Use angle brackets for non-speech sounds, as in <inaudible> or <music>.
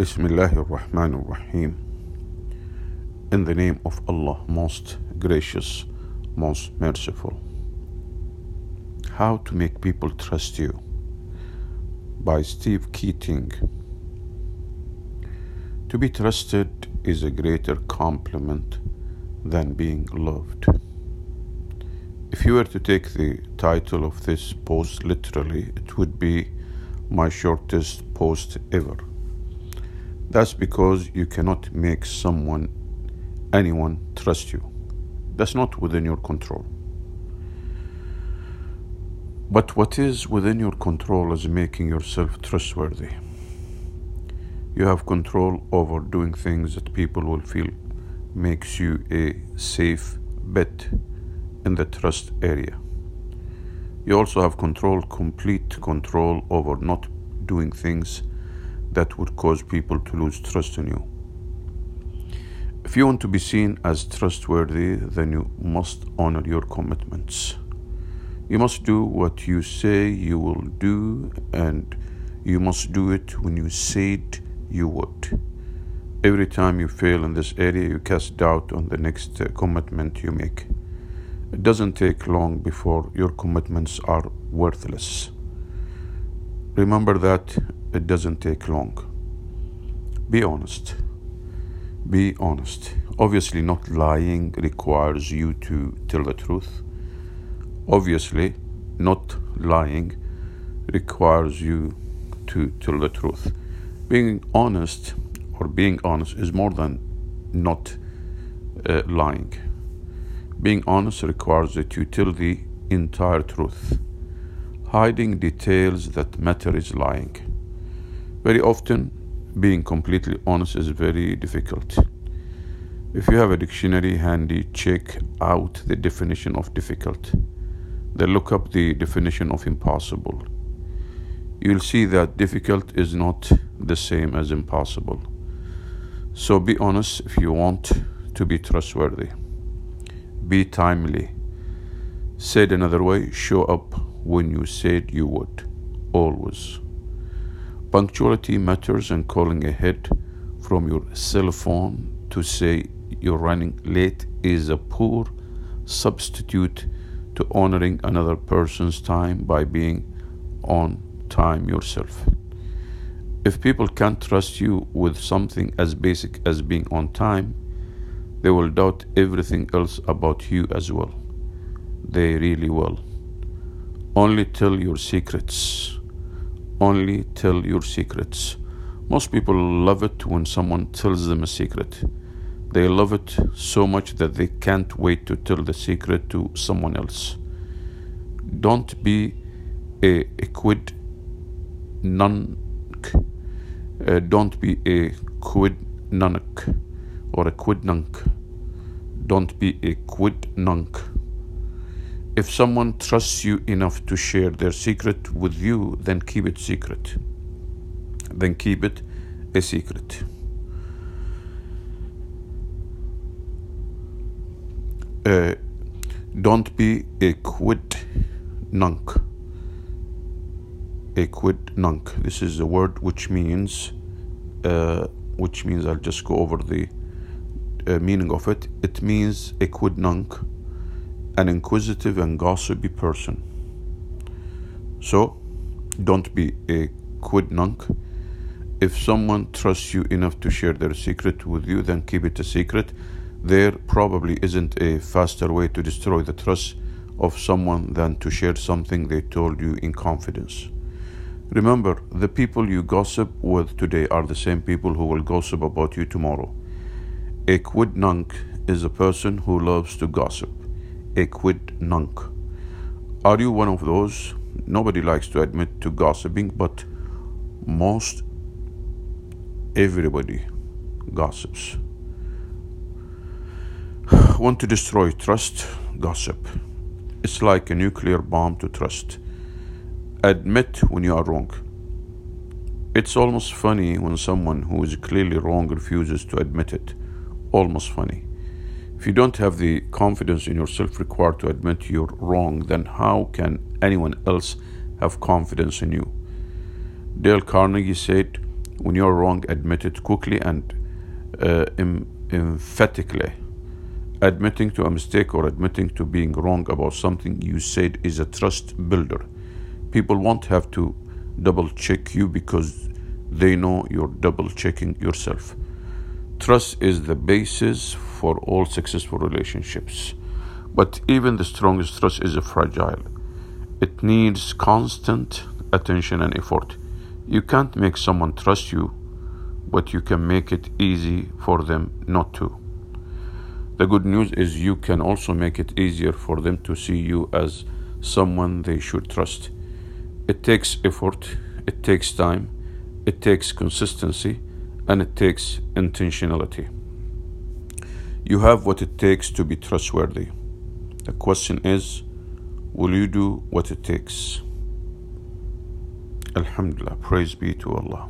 Bismillah ar-Rahman ar-Rahim. In the name of Allah, most gracious, most merciful. How to make people trust you by Steve Keating. To be trusted is a greater compliment than being loved. If you were to take the title of this post literally, it would be my shortest post ever. That's because you cannot make someone, anyone, trust you. That's not within your control. But what is within your control is making yourself trustworthy. You have control over doing things that people will feel makes you a safe bet in the trust area. You also have control, complete control over not doing things that would cause people to lose trust in you. If you want to be seen as trustworthy, then you must honor your commitments. You must do what you say you will do, and you must do it when you said you would. Every time you fail in this area, you cast doubt on the next uh, commitment you make. It doesn't take long before your commitments are worthless. Remember that it doesn't take long. Be honest. Be honest. Obviously, not lying requires you to tell the truth. Obviously, not lying requires you to tell the truth. Being honest or being honest is more than not uh, lying. Being honest requires that you tell the entire truth. Hiding details that matter is lying. Very often, being completely honest is very difficult. If you have a dictionary handy, check out the definition of difficult. Then look up the definition of impossible. You'll see that difficult is not the same as impossible. So be honest if you want to be trustworthy. Be timely. Said another way, show up when you said you would. Always. Punctuality matters and calling ahead from your cell phone to say you're running late is a poor substitute to honoring another person's time by being on time yourself. If people can't trust you with something as basic as being on time, they will doubt everything else about you as well. They really will. Only tell your secrets only tell your secrets. Most people love it when someone tells them a secret. They love it so much that they can't wait to tell the secret to someone else. Don't be a, a quid nunc. Uh, don't be a quid nunc or a quid nunc. Don't be a quid nunc. If someone trusts you enough to share their secret with you, then keep it secret. Then keep it a secret. Uh, don't be a quid nunc. A quid nunc. This is a word which means, uh, which means I'll just go over the uh, meaning of it. It means a quid nunc an inquisitive and gossipy person. So, don't be a quidnunc. If someone trusts you enough to share their secret with you, then keep it a secret. There probably isn't a faster way to destroy the trust of someone than to share something they told you in confidence. Remember, the people you gossip with today are the same people who will gossip about you tomorrow. A quidnunc is a person who loves to gossip a quid nunc. Are you one of those? Nobody likes to admit to gossiping, but most everybody gossips. <sighs> Want to destroy trust? Gossip. It's like a nuclear bomb to trust. Admit when you are wrong. It's almost funny when someone who is clearly wrong refuses to admit it. Almost funny. If you don't have the confidence in yourself required to admit you're wrong, then how can anyone else have confidence in you? Dale Carnegie said, When you're wrong, admit it quickly and uh, em- emphatically. Admitting to a mistake or admitting to being wrong about something you said is a trust builder. People won't have to double check you because they know you're double checking yourself. Trust is the basis for all successful relationships. But even the strongest trust is fragile. It needs constant attention and effort. You can't make someone trust you, but you can make it easy for them not to. The good news is you can also make it easier for them to see you as someone they should trust. It takes effort, it takes time, it takes consistency, and it takes intentionality. You have what it takes to be trustworthy. The question is, will you do what it takes? Alhamdulillah, praise be to Allah.